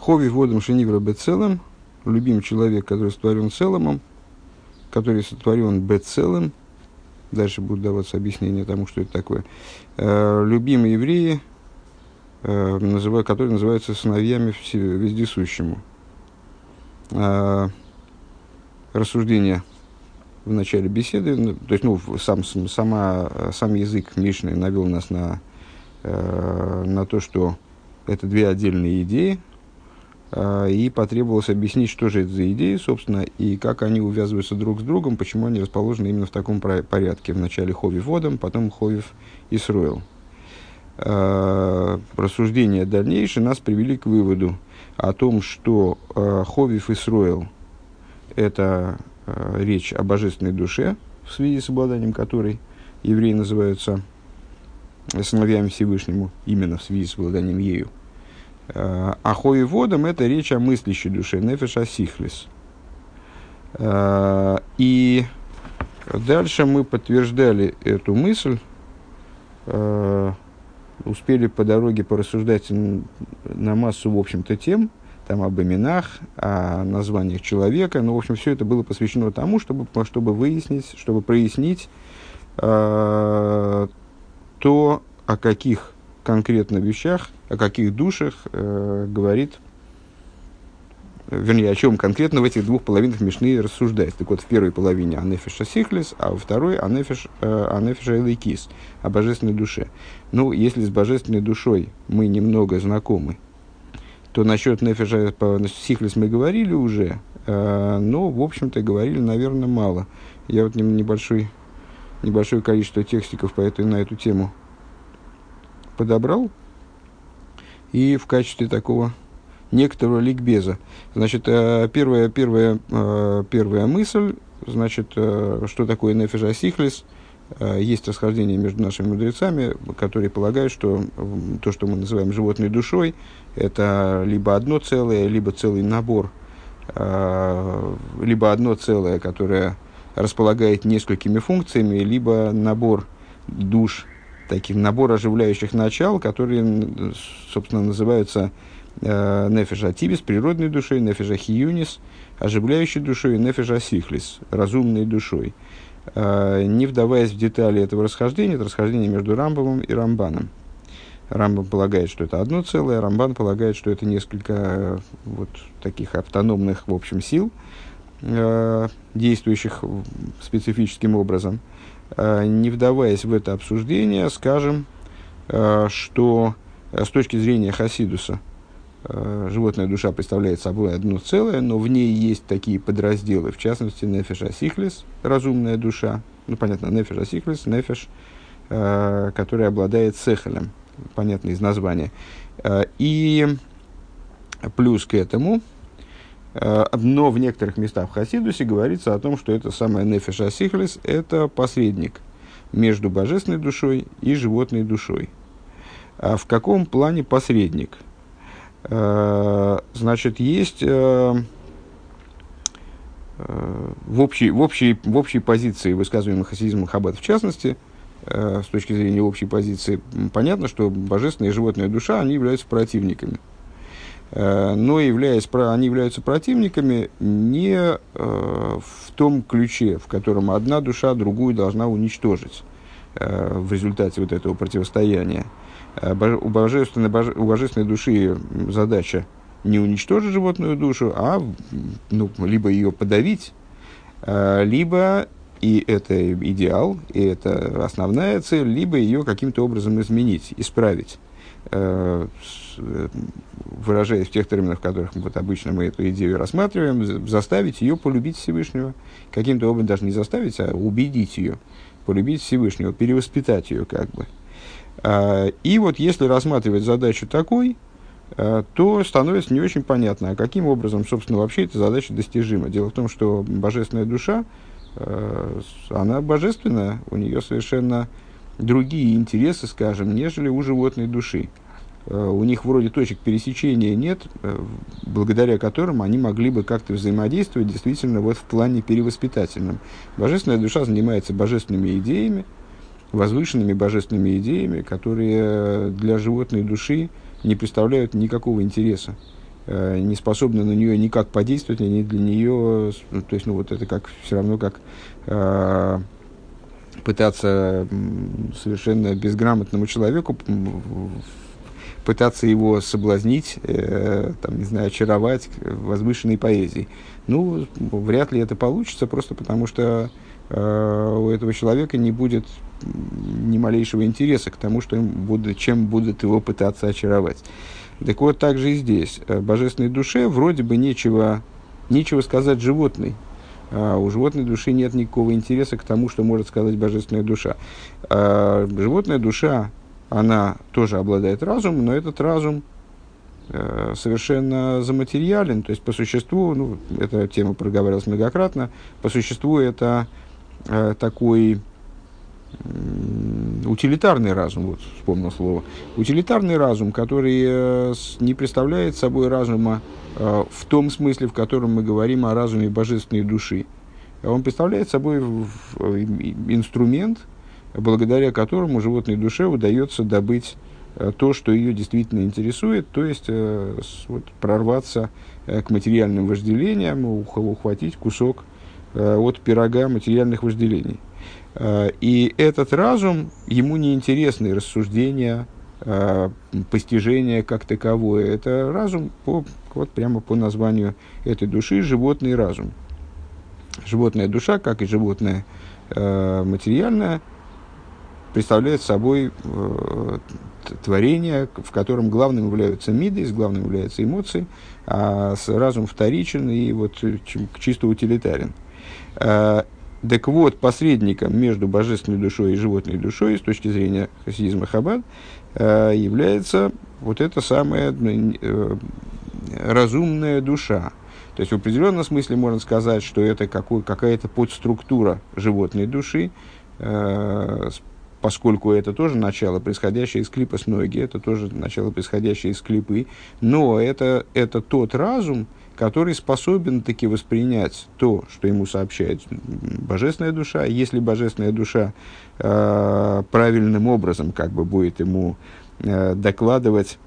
Хови водом шенивра бецелем, любим человек, который сотворен целым, который сотворен бецелем, дальше будут даваться объяснения тому, что это такое, э, любимые евреи, э, которые называются сыновьями вездесущему. Э, рассуждение в начале беседы, ну, то есть ну, сам, сама, сам язык Мишны навел нас на, э, на то, что это две отдельные идеи, и потребовалось объяснить, что же это за идеи, собственно, и как они увязываются друг с другом, почему они расположены именно в таком порядке. Вначале Ховив водом, потом Ховив Исруэл. Э, рассуждения дальнейшие нас привели к выводу о том, что э, Ховив Исруэл – это речь о божественной душе, в связи с обладанием которой евреи называются сыновьями Всевышнему, именно в связи с обладанием ею. Э, а хои водом – это речь о мыслящей душе, нефеша сихлис. Э, и дальше мы подтверждали эту мысль, успели по дороге порассуждать на массу, в общем-то, тем, там об именах, о названиях человека. Ну, в общем, все это было посвящено тому, чтобы, чтобы выяснить, чтобы прояснить э, то, о каких конкретно вещах, о каких душах э, говорит, вернее, о чем конкретно в этих двух половинах Мишны рассуждает. Так вот, в первой половине Анефиша Сихлис, а во второй Анефиш, э, Анефиша Элейкис, о божественной душе. Ну, если с божественной душой мы немного знакомы, то насчет Нефеша Сихлис мы говорили уже, э, но, в общем-то, говорили, наверное, мало. Я вот небольшой, небольшое количество текстиков по этой, на эту тему подобрал. И в качестве такого некоторого ликбеза. Значит, э, первая, первая, э, первая мысль, значит, что такое Нефежа Сихлис – Э, есть расхождение между нашими мудрецами, которые полагают, что то, что мы называем животной душой, это либо одно целое, либо целый набор, э, либо одно целое, которое располагает несколькими функциями, либо набор душ, таких набор оживляющих начал, которые, собственно, называются э, нефеша атибис, природной душой, нефеша хиюнис, оживляющей душой, нефеша сихлис, разумной душой. Э, не вдаваясь в детали этого расхождения, это расхождение между Рамбовым и Рамбаном. Рамбам полагает, что это одно целое, Рамбан полагает, что это несколько э, вот таких автономных, в общем, сил, э, действующих специфическим образом. Не вдаваясь в это обсуждение, скажем, что с точки зрения Хасидуса – Э, животная душа представляет собой одно целое, но в ней есть такие подразделы, в частности, нефеш асихлис, разумная душа, ну, понятно, нефеш асихлис, нефеш, э, который обладает сехалем, понятно из названия. Э, и плюс к этому, э, но в некоторых местах в Хасидусе говорится о том, что это самая нефеш асихлис, это посредник между божественной душой и животной душой. А в каком плане посредник – Э, значит, есть э, э, в общей, в, общей, в общей позиции высказываемых хасидизма Хаббат в частности, с точки зрения общей позиции, понятно, что божественная и животная душа, они являются противниками. Но являясь, они являются противниками не в том ключе, в котором одна душа другую должна уничтожить в результате вот этого противостояния. Э, у божественной, у божественной души задача не уничтожить животную душу, а ну, либо ее подавить, э, либо, и это идеал, и это основная цель, либо ее каким-то образом изменить, исправить э, выражаясь в тех терминах, в которых вот обычно мы эту идею рассматриваем, заставить ее полюбить Всевышнего. Каким-то образом даже не заставить, а убедить ее, полюбить Всевышнего, перевоспитать ее как бы. А, и вот если рассматривать задачу такой, а, то становится не очень понятно, а каким образом, собственно, вообще эта задача достижима. Дело в том, что божественная душа, она божественная, у нее совершенно другие интересы, скажем, нежели у животной души. У них вроде точек пересечения нет, благодаря которым они могли бы как-то взаимодействовать действительно вот в плане перевоспитательном. Божественная душа занимается божественными идеями, возвышенными божественными идеями, которые для животной души не представляют никакого интереса. Э, не способны на нее никак подействовать, они для нее, ну, то есть, ну, вот это как, все равно как э, пытаться совершенно безграмотному человеку пытаться его соблазнить, э, там, не знаю, очаровать возвышенной поэзией. Ну, вряд ли это получится, просто потому что э, у этого человека не будет ни малейшего интереса к тому, что им будут, чем будут его пытаться очаровать. Так вот, так же и здесь. Э, божественной душе вроде бы нечего, нечего сказать животной. А у животной души нет никакого интереса к тому, что может сказать божественная душа. А животная душа, она тоже обладает разумом, но этот разум э, совершенно заматериален, то есть по существу, ну, эта тема проговаривалась многократно, по существу это э, такой утилитарный разум, вот вспомнил слово, утилитарный разум, который э, не представляет собой разума э, в том смысле, в котором мы говорим о разуме божественной души. Он представляет собой инструмент, благодаря которому животной душе удается добыть э, то, что ее действительно интересует, то есть вот, прорваться к материальным вожделениям, ухватить кусок от пирога материальных вожделений. Э, и этот разум, ему неинтересны рассуждения, э, постижения как таковое. Это разум, по, вот прямо по названию этой души, животный разум. Животная душа, как и животное э, материальное, представляет собой творение, в котором главным являются миды, главным являются эмоции, а разум вторичен и вот чисто утилитарен. Так вот, посредником между божественной душой и животной душой, с точки зрения хасидизма Хаббат, э, является вот эта самая э, разумная душа. То есть в определенном смысле можно сказать, что это какая-то подструктура животной души, э, поскольку это тоже начало, происходящее из клипа с ноги, это тоже начало, происходящее из клипы, но это, это тот разум, который способен таки воспринять то, что ему сообщает божественная душа. Если божественная душа э, правильным образом как бы будет ему э, докладывать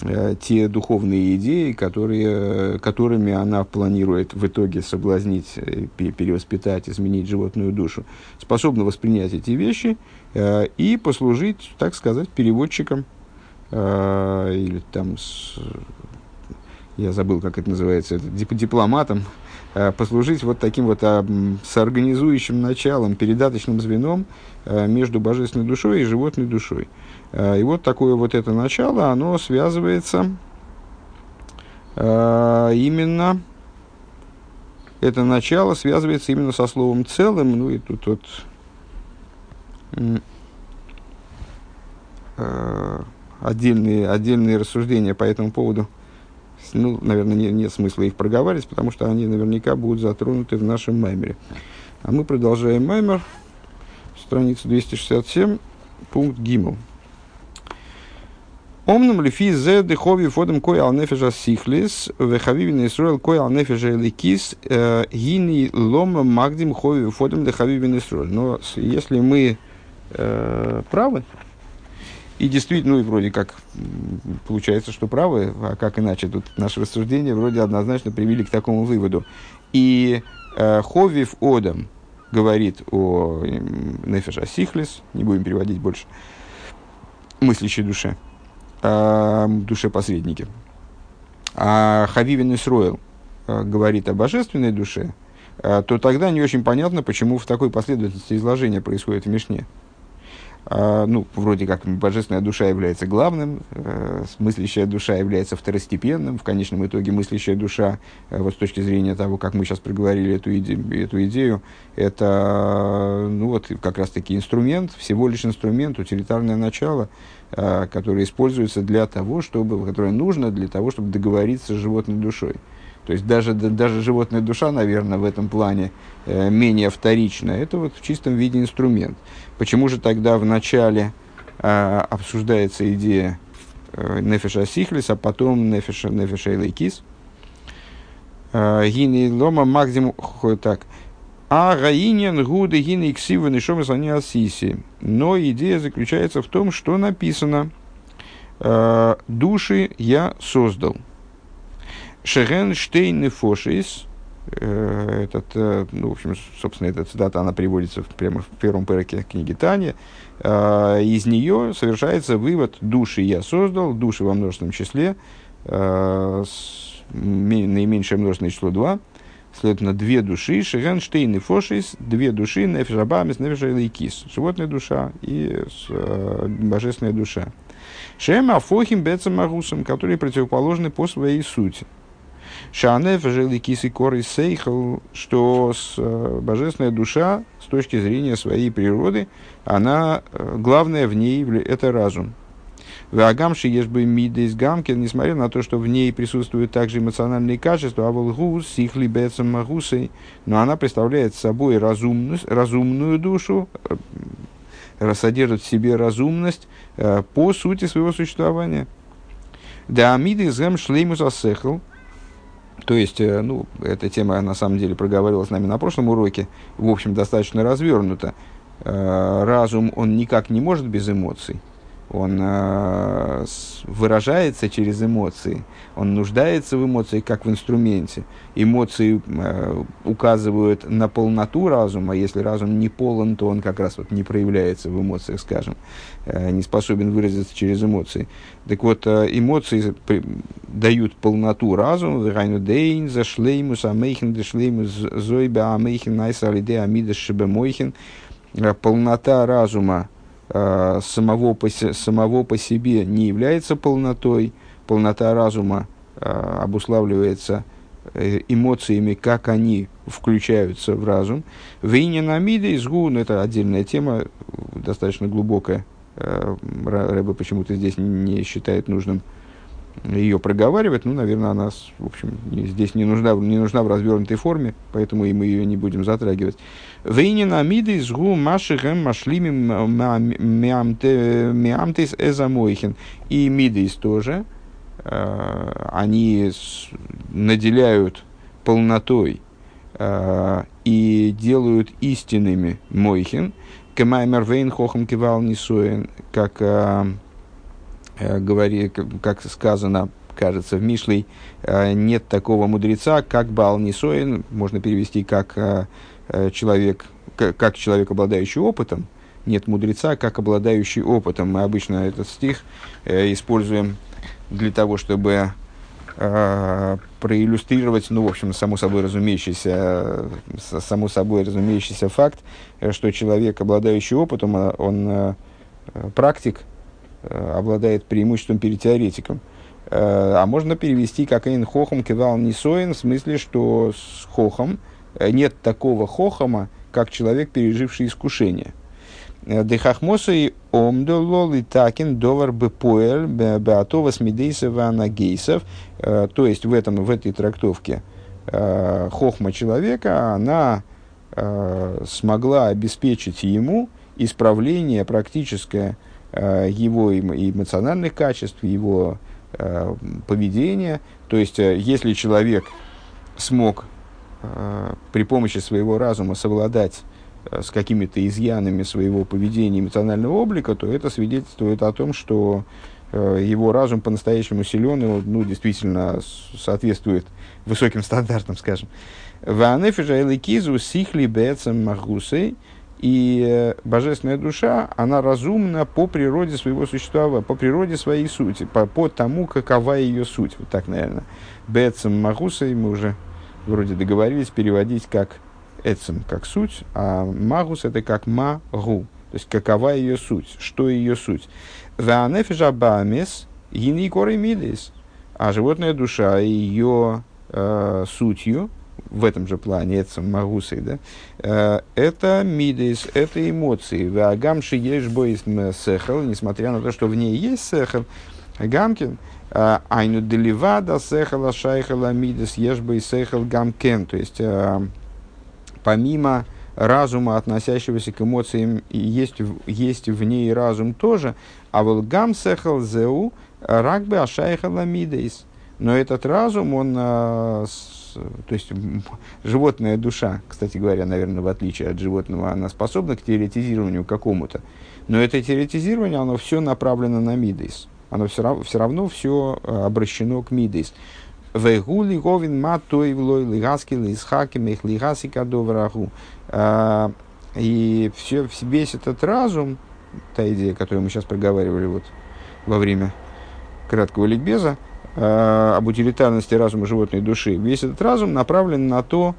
э, те духовные идеи, которые, которыми она планирует в итоге соблазнить, э, перевоспитать, изменить животную душу, способна воспринять эти вещи э, и послужить, так сказать, переводчиком э, или там с, я забыл, как это называется, дипломатом, э, послужить вот таким вот а, соорганизующим началом, передаточным звеном э, между божественной душой и животной душой. Э, и вот такое вот это начало, оно связывается именно, это начало связывается именно со словом целым, ну и тут вот отдельные, отдельные рассуждения по этому поводу – ну, наверное, не, нет смысла их проговаривать, потому что они наверняка будут затронуты в нашем маймере. А мы продолжаем маймер, страница 267, пункт Гимл. Омнам лифи зе дехови фодом кой ал нефежа сихлис, вехавивин Исруэл кой ал нефежа ликис, э, гини лома магдим хови фодом дехавивин Исруэл. Но если мы э, правы, и действительно, ну и вроде как получается, что правы, а как иначе, тут наше рассуждение вроде однозначно привели к такому выводу. И э, Ховив Одам говорит о э, Сихлис, не будем переводить больше, мыслящей душе, э, душе посредники. А Хавивин Исроил э, говорит о божественной душе, э, то тогда не очень понятно, почему в такой последовательности изложения происходит в Мишне. А, ну, вроде как божественная душа является главным, э, мыслящая душа является второстепенным, в конечном итоге мыслящая душа, э, вот с точки зрения того, как мы сейчас проговорили эту, иде, эту идею, это, ну, вот как раз-таки инструмент, всего лишь инструмент, утилитарное начало, э, которое используется для того, чтобы, которое нужно для того, чтобы договориться с животной душой. То есть даже, даже животная душа, наверное, в этом плане э, менее вторична. Это вот в чистом виде инструмент. Почему же тогда в начале э, обсуждается идея э, нефеша сихлис, а потом нефеша, нефеша лейкис? Э, гини лома максимум так. А гаинен гуды гини ксивы нишом асиси. Но идея заключается в том, что написано э, «Души я создал». Шеген штейн фошис, э, этот, э, ну, в общем, собственно, эта цитата, она приводится прямо в первом пэроке книги Тани. Из нее совершается вывод «души я создал», «души во множественном числе», наименьшее множественное число 2, следовательно, две души, Шигенштейн и Фошис, две души, Нефишабамис, Нефишайлайкис, животная душа и э, божественная душа. Шем Афохим Бецамагусом, которые противоположны по своей сути. Шанеф Желикис и Кор Сейхл, что с, э, божественная душа с точки зрения своей природы, она, э, главное в ней это разум. Вагамши ешбы мидейс гамкин, несмотря на то, что в ней присутствуют также эмоциональные качества, а волгус, сихли бецам магусой, но она представляет собой разумность, разумную душу, э, содержит в себе разумность по сути своего существования. Да амиды зэм шлеймус асехл, то есть, э, ну, эта тема на самом деле проговаривалась с нами на прошлом уроке, в общем, достаточно развернута. Разум, он никак не может без эмоций он э, выражается через эмоции, он нуждается в эмоциях как в инструменте. Эмоции э, указывают на полноту разума, если разум не полон, то он как раз вот не проявляется в эмоциях, скажем, э, не способен выразиться через эмоции. Так вот, э, эмоции при, дают полноту э, полнота разума, Э, самого по, самого по себе не является полнотой. Полнота разума э, обуславливается э, эмоциями, как они включаются в разум. Вейнинамида из гун – это отдельная тема, достаточно глубокая. Рэба почему-то здесь не считает нужным ее проговаривать, ну, наверное, она, в общем, здесь не нужна, не нужна в развернутой форме, поэтому и мы ее не будем затрагивать. Вейнин амиды сгу машихем машлими миамтес эзамойхин. И мидейс тоже, э, они наделяют полнотой э, и делают истинными мойхин, кемаймер вейн хохам кивал нисуен, как Э, говори, как сказано, кажется, в Мишлей, э, нет такого мудреца, как Баал Нисоин, можно перевести как э, человек, как человек, обладающий опытом, нет мудреца, как обладающий опытом. Мы обычно этот стих используем для того, чтобы проиллюстрировать, ну, в общем, само собой разумеющийся, само собой разумеющийся факт, что человек, обладающий опытом, он практик, Э, обладает преимуществом перед теоретиком. Э, а можно перевести как «эйн хохом кивал нисоин» в смысле, что с хохом э, нет такого хохома, как человек, переживший искушение. Дехахмосой омдолол и такин довар бепоэль беатова смидейсов анагейсов. То есть в, этом, в этой трактовке хохма человека, она смогла обеспечить ему исправление практическое Э, его эмоциональных качеств, его э, поведения. То есть, э, если человек смог при помощи своего разума совладать с какими-то изъянами своего поведения эмоционального облика, то это свидетельствует о том, что его разум по-настоящему силен, и он ну, действительно соответствует высоким стандартам, скажем. Ванефижа эликизу сихли бецем махгусей – и э, божественная душа, она разумна по природе своего существования, по природе своей сути, по, по тому, какова ее суть. Вот так, наверное. Бецем Магусой мы уже вроде договорились переводить как Эцем, как суть, а Магус это как Магу, то есть какова ее суть, что ее суть. Ванефижа Бамес, Гини Мидис, а животная душа ее э, сутью, в этом же плане, это магусой, да, э, это мидейс, это эмоции. Вагамши ешь боис сехал, несмотря на то, что в ней есть сехал, гамкин, э, айну деливада сехала шайхала мидес ешь боис сехал гамкен, то есть э, помимо разума, относящегося к эмоциям, есть, есть в ней разум тоже, а вот гам сехал зеу ракбе ашайхала мидейс. Но этот разум, он то есть животная душа, кстати говоря, наверное, в отличие от животного, она способна к теоретизированию какому-то. Но это теоретизирование, оно все направлено на мидейс. Оно все, равно, все равно все э, обращено к мидейс. Вегули говин матой влой лигаски лисхаки мех лигаси кадовраху. А, и все, весь этот разум, та идея, которую мы сейчас проговаривали вот во время краткого ликбеза, а, об утилитарности разума животной души, весь этот разум направлен на то,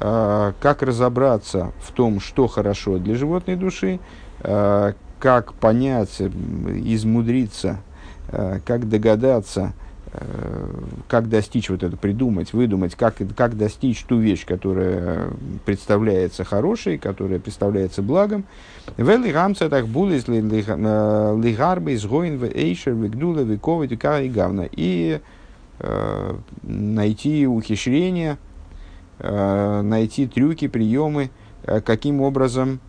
а, как разобраться в том, что хорошо для животной души, как понять, измудриться, как догадаться – Э, как достичь вот это, придумать, выдумать, как, как достичь ту вещь, которая представляется хорошей, которая представляется благом. Вели гамца так булис э, лигарбы из гоин в эйшер вигдула вековит и гавна. И э, найти ухищрения, э, найти трюки, приемы, э, каким образом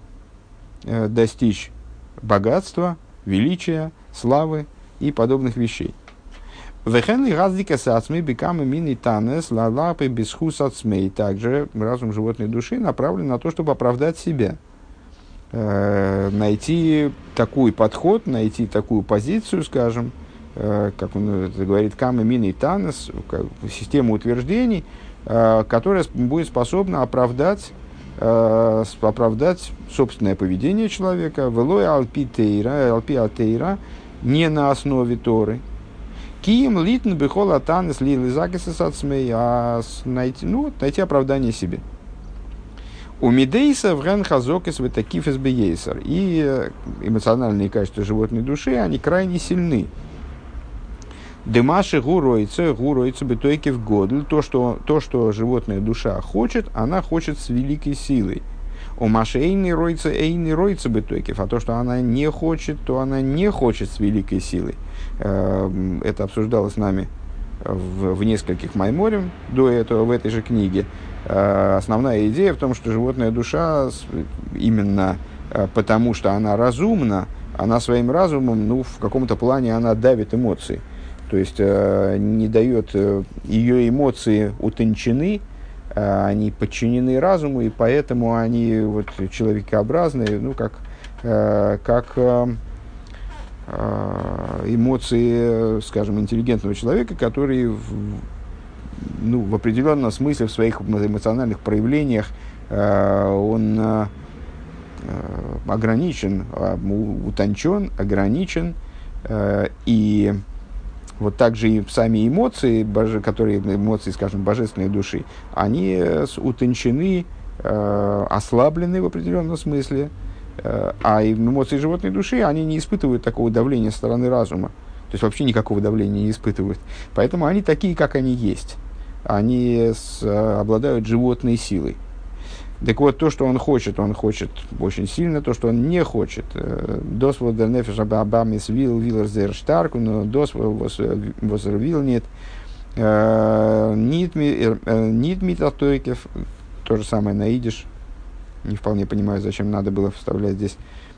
э, достичь богатства, величия, славы и подобных вещей. Вехенли раздика сацмей бекамы мини танес лалапы бесхус ацмей. Также разум животной души направлен на то, чтобы оправдать себя. Э, найти такой подход, найти такую позицию, скажем, э, как он это говорит, камы мини танес, систему утверждений, э, которая будет способна оправдать оправдать собственное поведение человека, велой алпи алпи атейра, не на основе Торы, Кием литн бихол атанес лили закиса сацмей, а найти, ну, найти оправдание себе. У Медейса в Рен Хазокис Ветакиф Бейсер. И э, эмоциональные качества животной души, они крайне сильны. Демаши гуроица, гуроица бетойки в годль. То что, то, что животная душа хочет, она хочет с великой силой. У Маши эйни ройца, эйни ройца бетойкив. А то, что она не хочет, то она не хочет с великой силой. Эм, это обсуждалось с нами в, в нескольких майморем до этого в этой же книге. Э, основная идея в том, что животная душа именно э, потому, что она разумна, она своим разумом, ну, в каком-то плане она давит эмоции. То есть э, не дает ее эмоции утончены, они подчинены разуму, и поэтому они вот, человекообразные, ну, как, как Э, эмоции, скажем, интеллигентного человека, который в, ну, в определенном смысле в своих эмоциональных проявлениях э, он э, ограничен, а, утончен, ограничен, и вот также и сами эмоции, которые эмоции, скажем, божественной души, они утончены, ослаблены в определенном смысле, Э, а эмоции животной души, они не испытывают такого давления со стороны разума. То есть вообще никакого давления не испытывают. Поэтому они такие, как они есть. Они с, э, обладают животной силой. Так вот, то, что он хочет, он хочет очень сильно, то, что он не хочет. Э, дос водернефеш абамис вил вилер зер штарку, но дос возервил нет. Нит митатойкев, то же самое на идиш, не вполне понимаю, зачем надо было вставлять здесь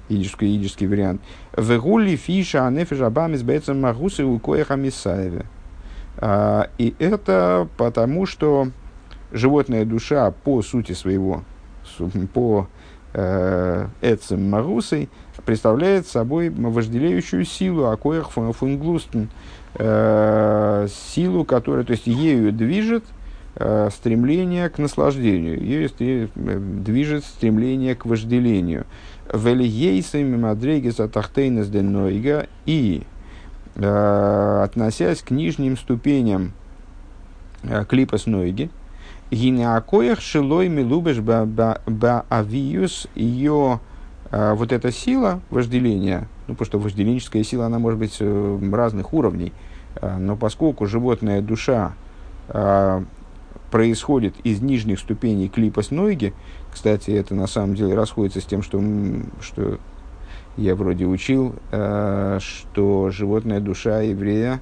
идишский, идишский вариант. Вегули фиша анефиш абамис бейцем магусы у коеха мисаеве. И это потому, что животная душа по сути своего, по э, эцем магусой, представляет собой вожделеющую силу, а коех фунглустен, э, силу, которая, то есть ею движет – Э, стремление к наслаждению, ее движет стремление к вожделению. Велиейсами мадрегиса тахтейнес денойга и относясь к нижним ступеням клипа с нойги, гинеакоях шилой милубеш баавиюс ее э, вот эта сила вожделения, ну, потому что вожделенческая сила, она может быть разных уровней, но поскольку животная душа происходит из нижних ступеней клипас нойги. Кстати, это на самом деле расходится с тем, что, что я вроде учил, э, что животная душа еврея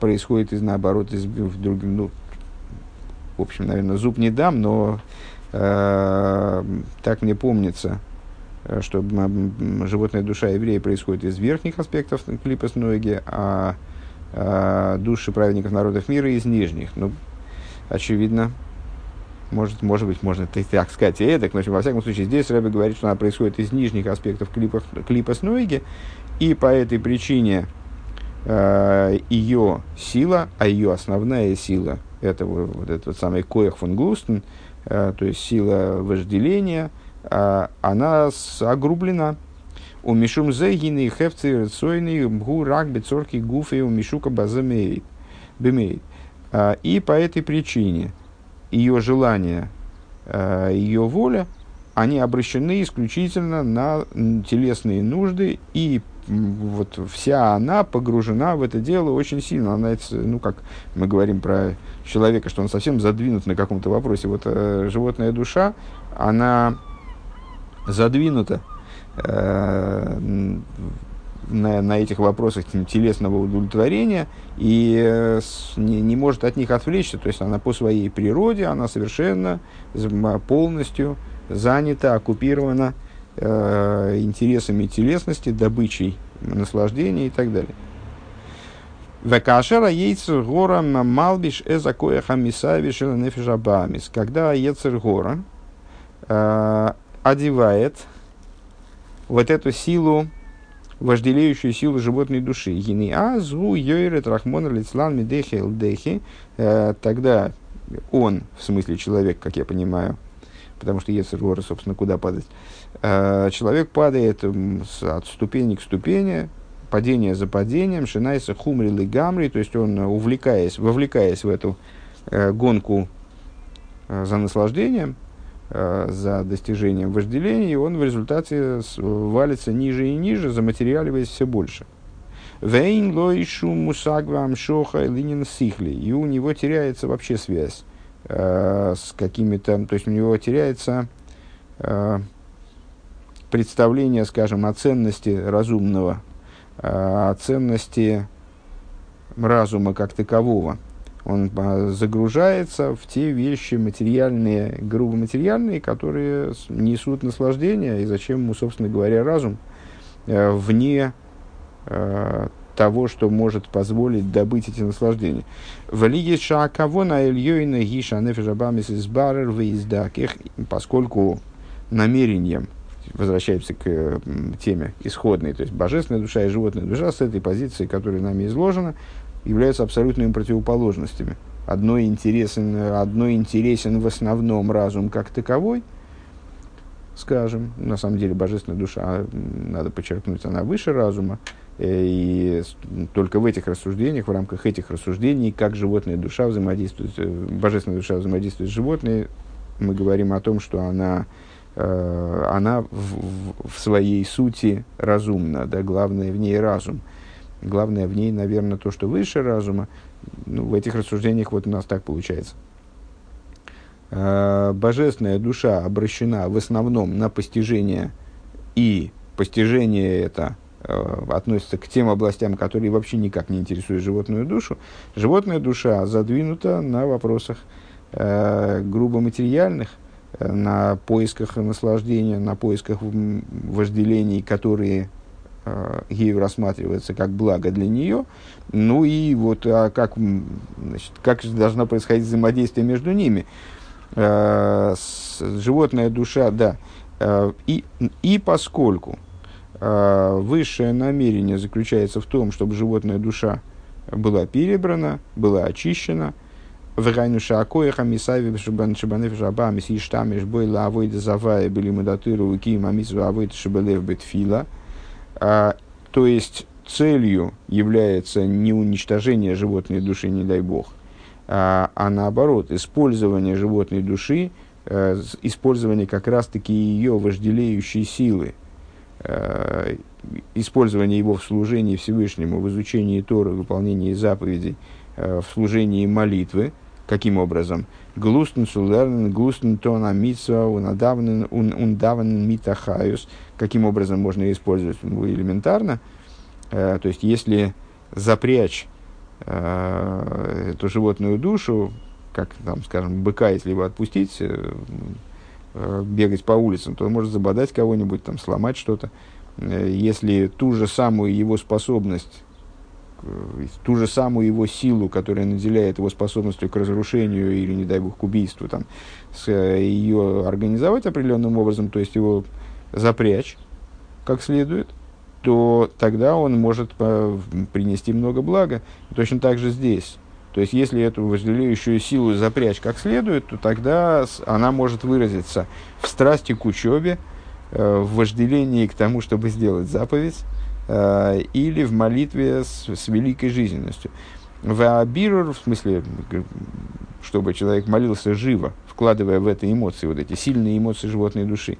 происходит из наоборот, из вдруг, ну, в общем, наверное, зуб не дам, но э, так мне помнится, э, что животная душа еврея происходит из верхних аспектов клипас ноги, а э, души праведников народов мира из нижних. Ну, очевидно, может, может быть, можно так сказать и это, но во всяком случае здесь Рэбе говорит, что она происходит из нижних аспектов клипа, клипа с Нойги, и по этой причине ее сила, а ее основная сила – это вот, этот самый коях фон Глустен, то есть сила вожделения, она огрублена. У Мишум Зегины, Хевцы, Рецойны, Мгу, Рак, Бецорки, Гуфы, у Мишука Базамеет. И по этой причине ее желание, ее воля, они обращены исключительно на телесные нужды и вот вся она погружена в это дело очень сильно. Она, ну, как мы говорим про человека, что он совсем задвинут на каком-то вопросе. Вот э, животная душа, она задвинута э, на, на этих вопросах телесного удовлетворения и э, с, не, не может от них отвлечься. То есть она по своей природе, она совершенно полностью занята, оккупирована э, интересами телесности, добычей наслаждения и так далее. Векашера яйцер гора малбиш эзакоя хамисавиш нефижабамис. Когда яйцер гора э, одевает вот эту силу, вожделеющую силу животной души. Гини азу йойрет рахмон лицлан медехи элдехи. Э, тогда он, в смысле человек, как я понимаю, потому что Ецер Гора, собственно, куда падать. Э, человек падает от ступени к ступени, падение за падением, шинайса хумрил и гамри, то есть он, увлекаясь, вовлекаясь в эту э, гонку э, за наслаждением, за достижением вожделения, он в результате валится ниже и ниже, заматериаливаясь все больше. Вейн лойшу мусагвам шоха линин сихли. И у него теряется вообще связь э, с какими-то, то есть у него теряется э, представление, скажем, о ценности разумного, э, о ценности разума как такового. Он э, загружается в те вещи материальные, грубо материальные, которые несут наслаждение, и зачем ему, собственно говоря, разум э, вне э, того, что может позволить добыть эти наслаждения. В лиге шакавона ильёйна гиша нефежабамис из барер выездаких, поскольку намерением, возвращаемся к теме исходной, то есть божественная душа и животная душа с этой позиции, которая нами изложена, являются абсолютными противоположностями. Одно интересен, одно интересен в основном разум как таковой, скажем, на самом деле божественная душа, надо подчеркнуть, она выше разума, Э, и только в этих рассуждениях, в рамках этих рассуждений, как животная душа взаимодействует, э, божественная душа взаимодействует с животной, мы говорим о том, что она, э, она в, в своей сути разумна, да, главное в ней разум. Главное в ней, наверное, то, что выше разума. Ну, в этих рассуждениях вот у нас так получается. Божественная душа обращена в основном на постижение, и постижение это Э, относится к тем областям, которые вообще никак не интересуют животную душу, животная душа задвинута на вопросах э, грубо материальных, э, на поисках наслаждения, на поисках вожделений, которые э, ею рассматриваются как благо для нее. Ну и вот а как, значит, как должно происходить взаимодействие между ними. Э, животная душа, да. Э, и, и поскольку высшее намерение заключается в том, чтобы животная душа была перебрана, была очищена. Вегайну шакоеха мисави шабанеф жаба миси штамиш бойла авойда завая были мудатыру уки мамису авойда шабалев бетфила. А, то есть целью является не уничтожение животной души, не дай бог, а, а наоборот, использование животной души, э, использование как раз-таки ее вожделеющей силы – Э, использование его в служении Всевышнему, в изучении Торы, в выполнении заповедей, э, в служении молитвы. Каким образом? Глустен сулерн, глустен тона митсва, ундаван митахаюс. Каким образом можно использовать? Ну, элементарно. Э, то есть, если запрячь эту животную душу, как, там, скажем, быка, если его отпустить, Э, бегать по улицам, то он может забодать кого-нибудь, там, сломать что-то. Э, если ту же самую его способность, э, ту же самую его силу, которая наделяет его способностью к разрушению или, не дай бог, к убийству, там, с, ее организовать определенным образом, то есть его запрячь как следует, то тогда он может э, принести много блага. Точно так же здесь. То есть, если эту вожделеющую силу запрячь как следует, то тогда она может выразиться в страсти к учебе, э, в вожделении к тому, чтобы сделать заповедь, э, или в молитве с, с великой жизненностью. В абирур, в смысле, чтобы человек молился живо, вкладывая в это эмоции, вот эти сильные эмоции животной души.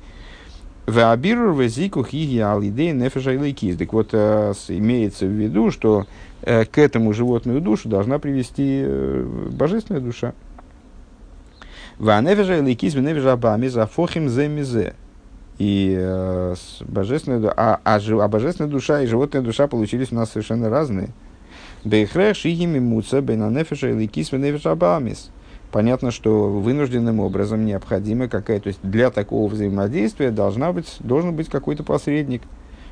В абирур в зику хиги алидей нефеша Так вот, э, имеется в виду, что э, к этому животную душу должна привести э, божественная душа. В анефеша илайкиз в нефеша абами зафохим земизе. И э, божественная, а, а, а божественная душа и животная душа получились у нас совершенно разные. Бейхрех шигими муца бейнанефеша илайкиз в нефеша абамис понятно, что вынужденным образом необходимо какая, то есть для такого взаимодействия должна быть, должен быть какой-то посредник,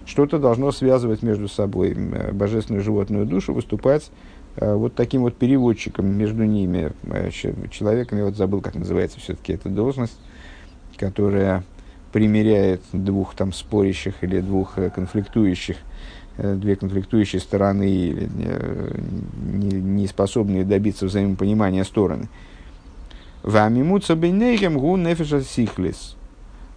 что-то должно связывать между собой э, божественную животную душу, выступать э, вот таким вот переводчиком между ними, э, человеком, я вот забыл, как называется все-таки эта должность, которая примеряет двух там спорящих или двух конфликтующих, две конфликтующие стороны или не, не способные добиться взаимопонимания стороны. Вамимуца бейнейхем гу нефеша сихлис.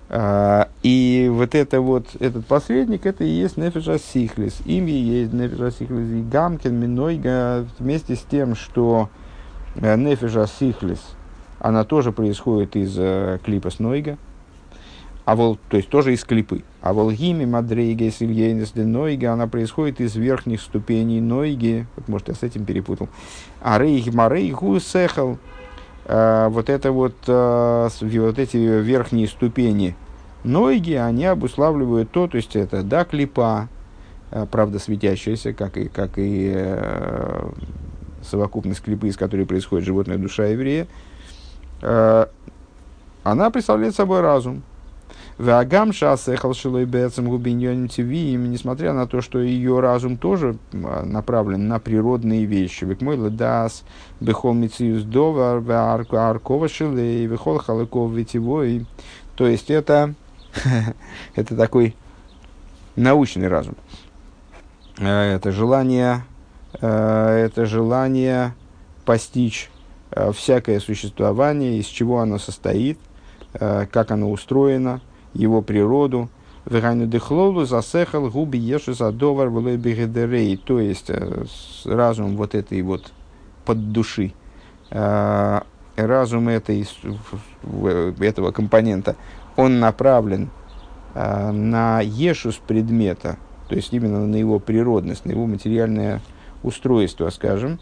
А, и вот это вот, этот посредник, это и есть нефеша сихлис. Имя есть нефеша сихлис. И гамкин минойга вместе с тем, что э, нефеша сихлис, она тоже происходит из э, клипа с нойга. А вол, то есть тоже из клипы. А волгими мадрейге сильейнес де нойга, она происходит из верхних ступеней нойги. Вот, может, я с этим перепутал. А рейх марей гу сехал, Э, вот это вот, э, вот эти верхние ступени ноги, они обуславливают то, то есть это да, клипа, э, правда светящаяся, как и, как и совокупность клипы, из которой происходит животная душа еврея, она представляет собой разум. Вагам шасехал шилой бецем губиньоним тивиим, несмотря на то, что ее разум тоже а, направлен на природные вещи. Векмой дас бехол мициюс довар, аркова шилей, вехол халыков ветивой. То есть это, это такой научный разум. Э, это желание, э, это желание постичь э, всякое существование, из чего оно состоит, как оно устроено, его природу. Вегайну дехлолу засехал губи ешу задовар бегедерей. То есть э, разум вот этой вот поддуши, э, разум этой, этого компонента, он направлен э, на ешус предмета, то есть именно на его природность, на его материальное устройство, скажем,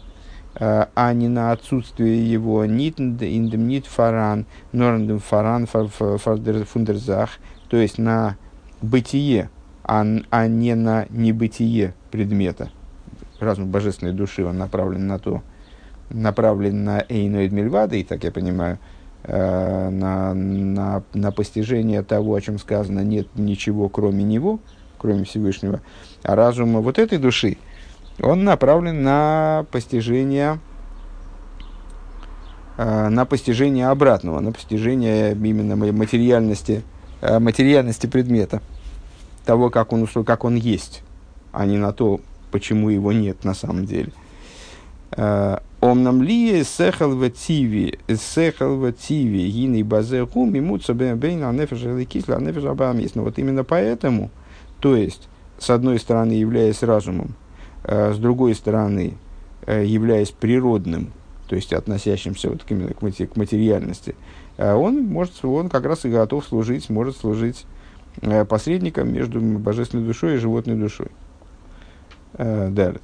а не на отсутствие его нит индем нит фаран, норндем фаран фундерзах, то есть на бытие, а, а не на небытие предмета. Разум божественной души, он направлен на то, направлен на Эйноид Мельвада, и так я понимаю, э, на, на, на постижение того, о чем сказано, нет ничего кроме него, кроме Всевышнего. А разум вот этой души, он направлен на постижение э, на постижение обратного, на постижение именно материальности, э, материальности предмета, того, как он, как он есть, а не на то, почему его нет на самом деле. Э, Омнам ли сехал в тиви, сехал в тиви, гины базе хум, ему бейна нефеша кисла, нефеша абамис. Но вот именно поэтому, то есть, с одной стороны, являясь разумом, с другой стороны, э, являясь природным, то есть относящимся вот к, к материальности, э, он, может, он как раз и готов служить, может служить посредником между божественной душой и животной душой. Далее.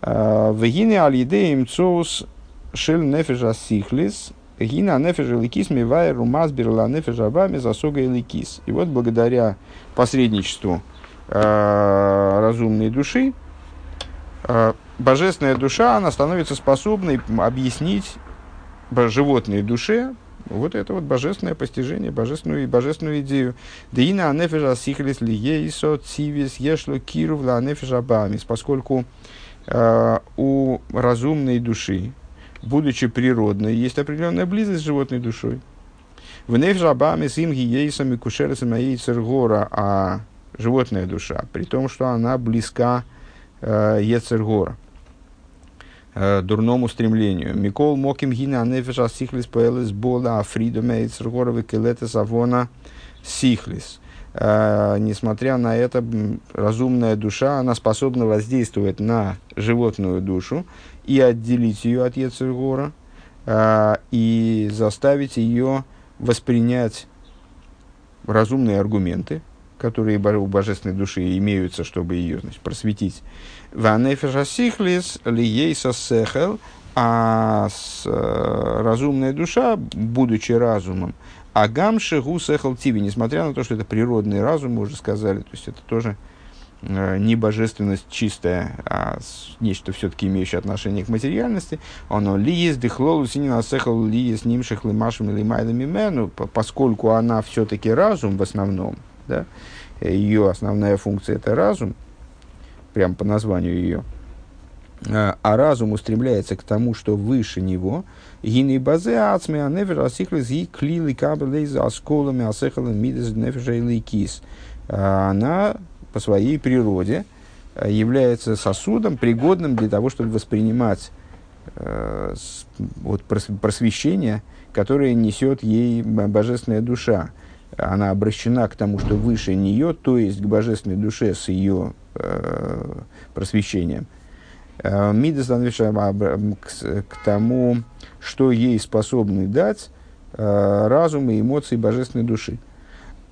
Вегине аль-идеем цоус шел нефежа сихлис, гина нефежа ликис мивай румаз берла нефежа бами засога и ликис. И вот благодаря посредничеству разумной души, Э, божественная душа, она становится способной объяснить животной душе вот это вот божественное постижение, божественную, божественную идею. Деина анефежа сихлис ли ейсо цивис ешло киру ла анефежа бамис, поскольку э, у разумной души, будучи природной, есть определенная близость с животной душой. В нефежа бамис им ейсами кушересами гора, а животная душа, при том, что она близка э, Ецергора, дурному стремлению. Микол моким гина нефеша сихлис пэлэс бола афридоме Ецергора векелетес авона сихлис. Несмотря на это, разумная душа, она способна воздействовать на животную душу и отделить ее от Ецергора, э, и заставить ее воспринять разумные аргументы, которые у божественной души имеются, чтобы ее значит, просветить. Ванефешасихлис лиейса сехел, а с, э, разумная душа, будучи разумом, агам шегу сехел тиви, несмотря на то, что это природный разум, мы уже сказали, то есть это тоже э, не божественность чистая, а нечто все-таки имеющее отношение к материальности, оно ли есть дыхлолу синина сехал ли есть нимших лимашем или майлами мену, поскольку она все-таки разум в основном, да, ее основная функция это разум, прям по названию ее, а, а разум устремляется к тому, что выше него, гины базе ацме анефер асихлес и клили кабелейза асколами асехален мидес кис. А, она по своей природе а, является сосудом, пригодным для того, чтобы воспринимать э, вот, просвещение, которое несет ей божественная душа она обращена к тому, что выше нее, то есть к божественной душе с ее э, просвещением. Э, Мидас к тому, что ей способны дать э, разум и эмоции божественной души.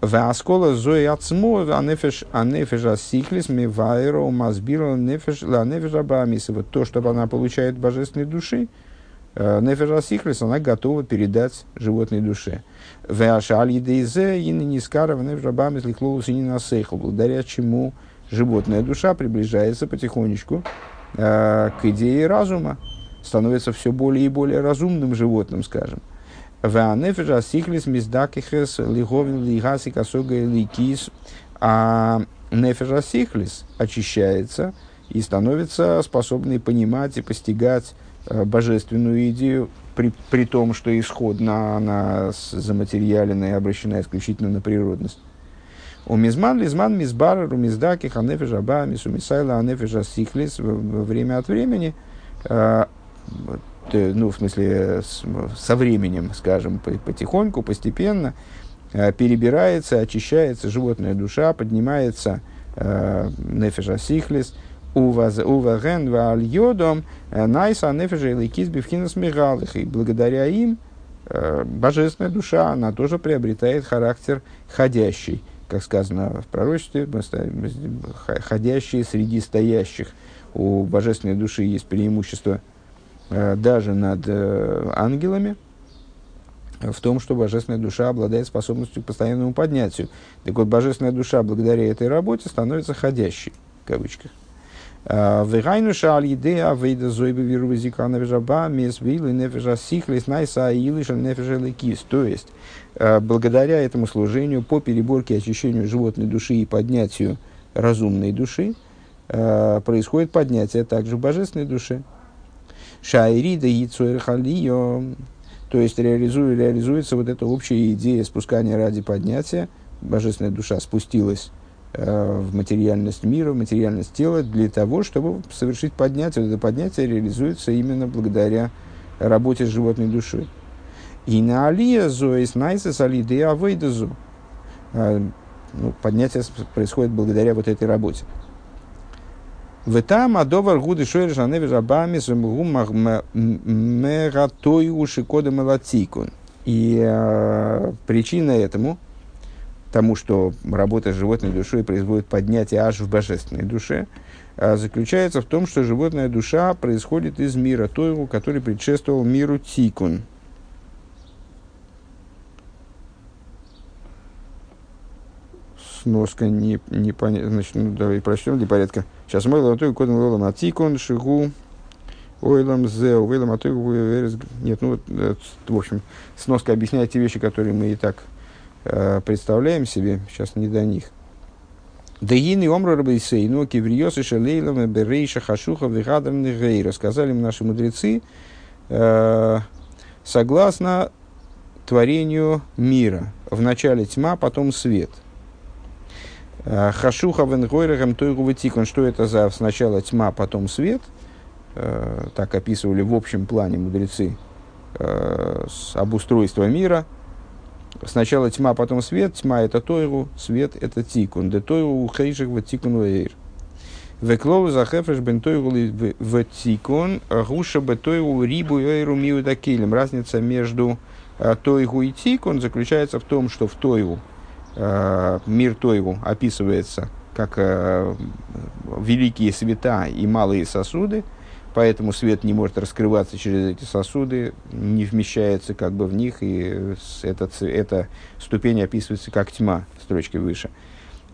Васкола зои ацмо анефеш анефеш асихлис мивайро мазбиро нефеш ла нефеш. Вот то, что она получает божественной души, э, нефеш асихлис, она готова передать животной душе. Благодаря чему животная душа приближается потихонечку э, к идее разума, становится все более и более разумным животным, скажем. А нефежа очищается и становится способной понимать и постигать э, божественную идею при, при том, что исходно она заматериалена и обращена исключительно на природность. У мизман лизман мизбар у миздаки ханефеш аба мису мисайла анефеш асихлис время от времени, э, ну, в смысле, со временем, скажем, потихоньку, постепенно, э, перебирается, очищается животная душа, поднимается э, нефеш асихлис, Уваген вааль йодом э, найса нефежа и ликис бифхинас мигалых. И благодаря им э, божественная душа, она тоже приобретает характер ходящий, как сказано в пророчестве, ходящие среди стоящих. У божественной души есть преимущество э, даже над ангелами, в том, что божественная душа обладает способностью к постоянному поднятию. Так вот, божественная душа благодаря этой работе становится ходящей, в кавычках. Вегайнуша аль идея вейда зойбы виру визика невежаба мес вилы нефежа сихлис найса илыша нефежа лекис. То есть, благодаря этому служению по переборке и очищению животной души и поднятию разумной души, происходит поднятие также божественной душе. Шайрида яйцоэрхалио, то есть реализует, реализуется вот эта общая идея спускания ради поднятия. Божественная душа спустилась в материальность мира, в материальность тела для того, чтобы совершить поднятие. Это поднятие реализуется именно благодаря работе с животной душой. И на алия зоис найсес алиды авейдазу. Э, ну, поднятие происходит благодаря вот этой работе. В там адовар гуды шойр жаневе жабами сумгу мегатой уши кода мелатикун. И э, причина этому – тому, что работа с животной душой производит поднятие аж в божественной душе, а заключается в том, что животная душа происходит из мира Тойру, который предшествовал миру Тикун. Сноска не, не понятно. Значит, ну, давай прочтем для порядка. Сейчас мы лотой кодом лолом а Тикун, Шигу, Ойлам Зеу, Ойлам Атойгу, Нет, ну вот, э, в общем, сноска объясняет те вещи, которые мы и так представляем себе, сейчас не до них. Дагины омра рабейсейну кивриосы шалейлам берейша хашуха вихадрам гейра. Сказали наши мудрецы, э, согласно творению мира. В начале тьма, потом свет. Хашуха венгойрахам тойгу ватикон. Что это за сначала тьма, потом свет? Так описывали в общем плане мудрецы обустройство мира. Сначала тьма, потом свет. Тьма – это тойру, свет – это тикун. Де тойру хейших в тикун вейр. Веклову захефреш бен тойру в тикун, гуша бе тойру рибу вейру миудакилем. Разница между тойгу и тикун заключается в том, что в тойгу мир Тойву описывается как великие света и малые сосуды, поэтому свет не может раскрываться через эти сосуды, не вмещается как бы в них, и эта, эта ступень описывается как тьма, строчкой выше.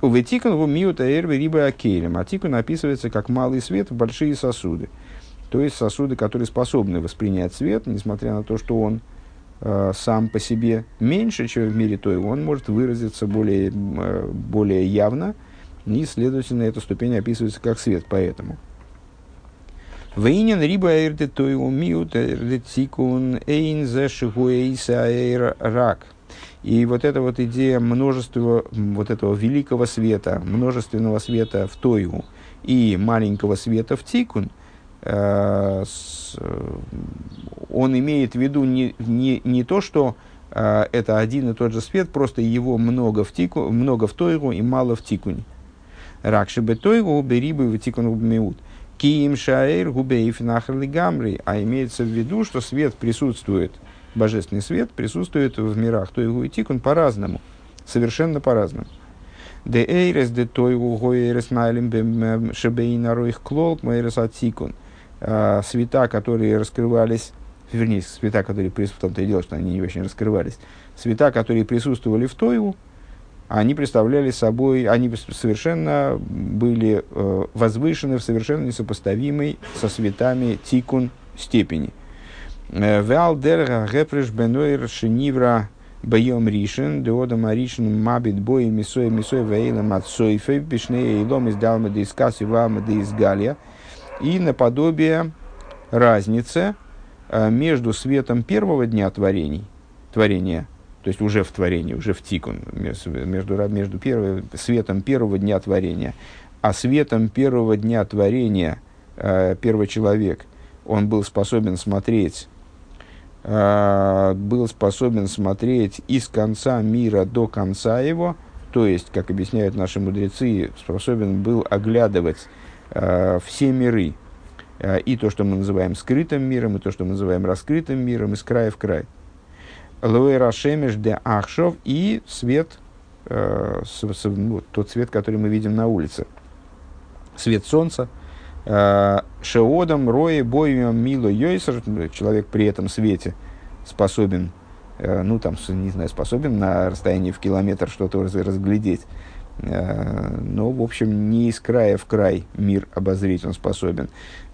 У Ветикон в миута эрве риба акелем, а тикун описывается как малый свет в большие сосуды. То есть сосуды, которые способны воспринять свет, несмотря на то, что он э, сам по себе меньше, чем в мире той, он может выразиться более, э, более явно, и, следовательно, эта ступень описывается как свет, поэтому. Вейнин риба эрде той умиют эрде цикун эйн зе шигуэйса рак. И вот эта вот идея множества, вот этого великого света, множественного света в Тойу и маленького света в Тикун, э, он имеет в виду не, не, не то, что э, это один и тот же свет, просто его много в, тику, много в Тойру и мало в Тикуне. Ракши бы Тойру берибы в Тикуну меут. Киим шаэр губеев нахрли гамри. А имеется в виду, что свет присутствует, божественный свет присутствует в мирах Тойру и Тикун по-разному, совершенно по-разному. Де эйрес де тойгу гоэрес найлем шебейна роих клолк мэйрес атикун. А, света, которые раскрывались вернее, света, которые присутствовали, в том-то и дело, что они не очень раскрывались, света, которые присутствовали в Тойву, они представляли собой, они совершенно были э, возвышены в совершенно несопоставимой со светами тикун степени. Э, Веалдерга гепреш бенойр шинивра боем ришен, деода маришен мабит бой мисой мисой вейла мацойфе, бишнее илом из далма дискас и вама галия. И наподобие разницы, Э, между светом первого дня творений, творения, то есть уже в творении, уже в тикун, между, между первым, светом первого дня творения, а светом первого дня творения э, первый человек, он был способен смотреть, э, был способен смотреть из конца мира до конца его, то есть, как объясняют наши мудрецы, способен был оглядывать э, все миры, Э, и то, что мы называем скрытым миром, и то, что мы называем раскрытым миром, из края в край. Луэра Шемеш де Ахшов и свет, э, с, с, ну, тот свет, который мы видим на улице. Свет солнца. Э, Шеодом, Рои, Боем, Мило, Йойсер, человек при этом свете способен, э, ну там, не знаю, способен на расстоянии в километр что-то разглядеть. Э, но, в общем, не из края в край мир обозрить он способен.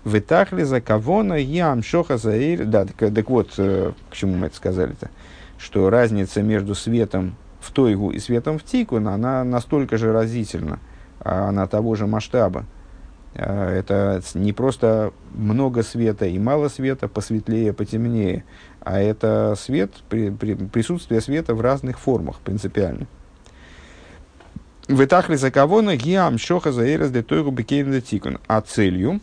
Вытахли за кавона ям шоха заир. Да, так, так вот, э, к чему мы это сказали-то? Что разница между светом в Тойгу и светом в Тикун, она настолько же разительна, а она того же масштаба. А, это не просто много света и мало света, посветлее, потемнее, а это свет, при, при, присутствие света в разных формах принципиально. Вытахли за кавона гиам шоха заирас де тойгу бекейн тикун. А целью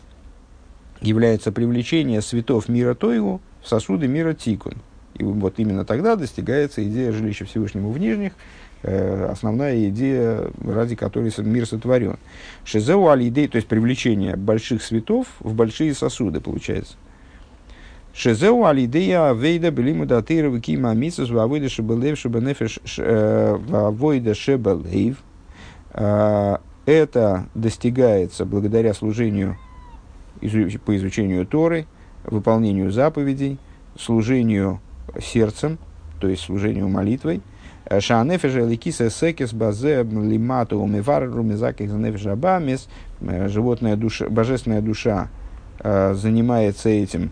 является привлечение светов мира Тойгу в сосуды мира Тикун. И вот именно тогда достигается идея жилища Всевышнему в нижних, э, основная идея, ради которой мир сотворен. Шизеу алидей, то есть привлечение больших светов в большие сосуды, получается. Шизеу алидея вейда белиму датыра векима амисус вавойда шебелев шебенефеш э, вавойда шебелев. Э, это достигается благодаря служению по изучению Торы, выполнению заповедей, служению сердцем, то есть служению молитвой. Шаанефеша ликиса секес базе лимату умивар румизаких занефеша бамес. Животная душа, божественная душа э, занимается этим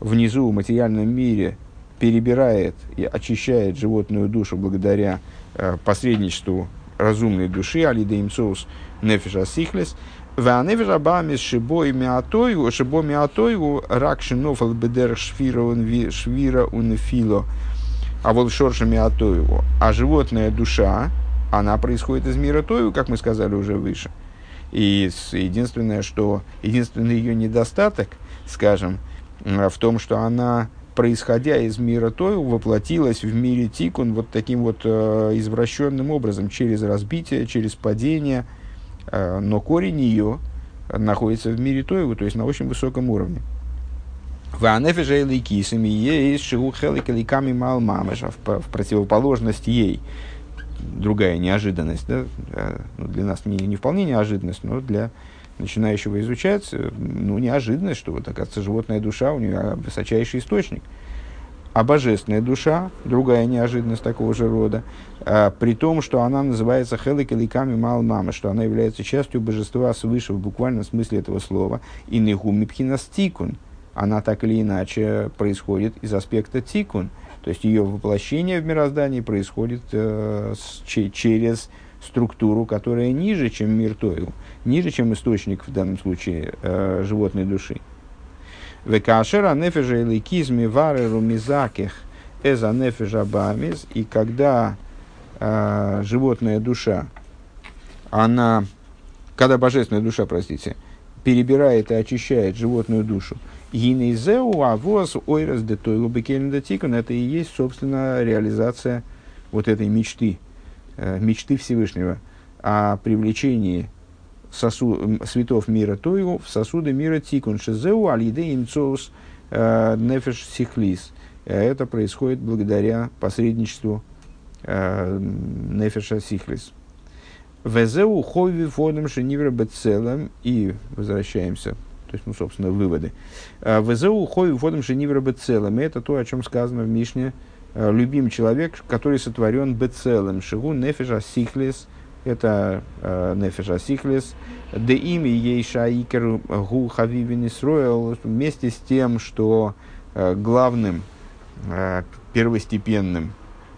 внизу в материальном мире, перебирает и очищает животную душу благодаря э, посредничеству разумной души, алидеимсоус нефеша сихлес. Ваневер Абамис Шибой Миатойгу, Шибо Миатойгу, Рак Шинофал Бедер Швира Швира Унефило, а вот Шорша Миатойгу. А животная душа, она происходит из мира Тою, как мы сказали уже выше. И единственное, что, единственный ее недостаток, скажем, в том, что она, происходя из мира Тою, воплотилась в мире Тикун вот таким вот э, извращенным образом, через разбитие, через падение, э, но корень ее находится в мире Тою, то есть на очень высоком уровне. В противоположность ей другая неожиданность, да, э, ну, для нас не, не вполне неожиданность, но для начинающего изучать, э, ну, неожиданность, что вот, оказывается, животная душа, у нее высочайший источник. А божественная душа, другая неожиданность такого же рода, а, при том, что она называется хелек или ками мал мама, что она является частью божества свыше в буквальном смысле этого слова, и нехуми пхинастикун, она так или иначе происходит из аспекта тикун – то есть ее воплощение в мироздании происходит э, с, че, через структуру, которая ниже, чем мир Тойл, ниже, чем источник в данном случае э, животной души. Векашера нефежа или кизми вареру мизаких эза нефежа бамис, и когда э, животная душа, она, когда божественная душа, простите, перебирает и очищает животную душу, Гинейзеу авоз ойрас де тойлу бекельндатикон. Это и есть, собственно, реализация вот этой мечты, э, мечты Всевышнего о привлечении сосу, светов мира Тойлу в сосуды мира Тикун. Шезеу алиде имцоус э, нефеш сихлис. Это происходит благодаря посредничеству э, нефеша сихлис. Везеу хойви фодом шенивра бецелем. И возвращаемся то есть, ну, собственно, выводы. ВЗУ хой вводом шенивра бецелем. Это то, о чем сказано в Мишне. Любим человек, который сотворен бецелем. Шигу нефеша сихлес. Это э, нефеша сихлес. Де имя ей шаикер гу хавивин Исроэл. Вместе с тем, что э, главным, э, первостепенным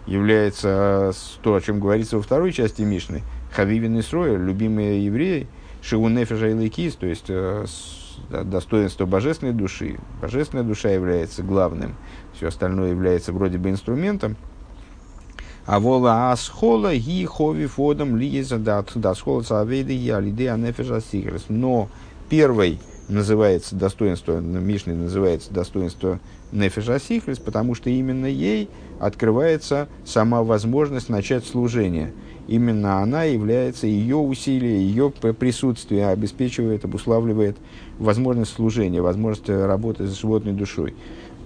является то, о чем говорится во второй части Мишны. Хавивин Исроэл, любимые евреи. Шигу нефеша и то есть достоинство божественной души. Божественная душа является главным, все остальное является вроде бы инструментом. А вола асхола ги хови фодом лиза дат дасхола цавейды я лиды анефежа сигрес. Но первый называется достоинство, Мишне называется достоинство Нефежа Сихрис, потому что именно ей открывается сама возможность начать служение. Именно она является ее усилие, ее присутствие обеспечивает, обуславливает возможность служения, возможность работы с животной душой.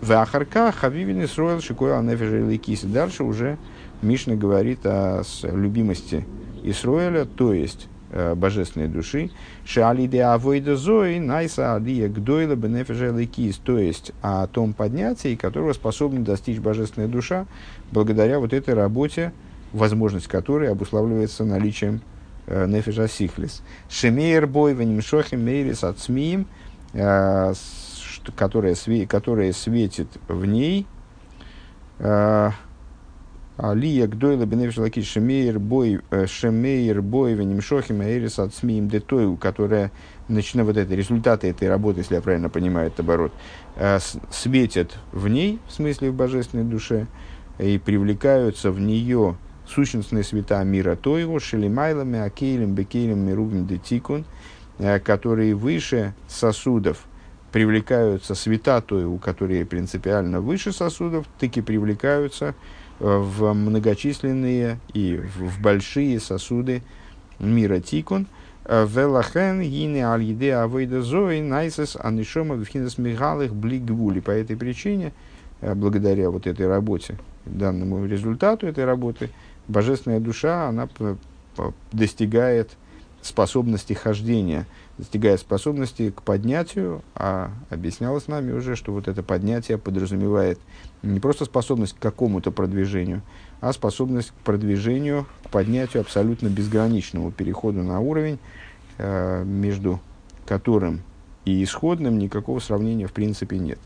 В Ахарка Хавивин Исроил Шикоя Нефежа Киси. Дальше уже Мишна говорит о любимости Исроиля, то есть э, божественной души. Шалиде авойда зои найса алия гдойла бенефежа кис. То есть о том поднятии, которого способна достичь божественная душа благодаря вот этой работе, возможность которой обуславливается наличием э, нефежа сихлис. Шемейр бой ванимшохим мейрис от смиим, э, которая, которая светит в ней, Алия гдойла бенефиш лаки шемейр бой шемейр бой венимшохим аэрис от смиим детою, которая начина вот это результаты этой работы, если я правильно понимаю этот оборот, светят в ней, в смысле в божественной душе, и привлекаются в нее сущностные света мира Тойру, Шелимайлами, Акейлем, Бекейлем, Мирубим, Детикун, э, которые выше сосудов привлекаются света Тойру, которые принципиально выше сосудов, таки привлекаются э, в многочисленные и в большие сосуды мира Тикун. Э, Велахен гине аль-еде авойда зои найсес анишома вхинес мигалых блигвули. По этой причине, благодаря вот этой работе, данному результату этой работы, божественная душа, она достигает способности хождения, достигает способности к поднятию, а объяснялось нами уже, что вот это поднятие подразумевает не просто способность к какому-то продвижению, а способность к продвижению, к поднятию абсолютно безграничному переходу на уровень, э, между которым и исходным никакого сравнения в принципе нет.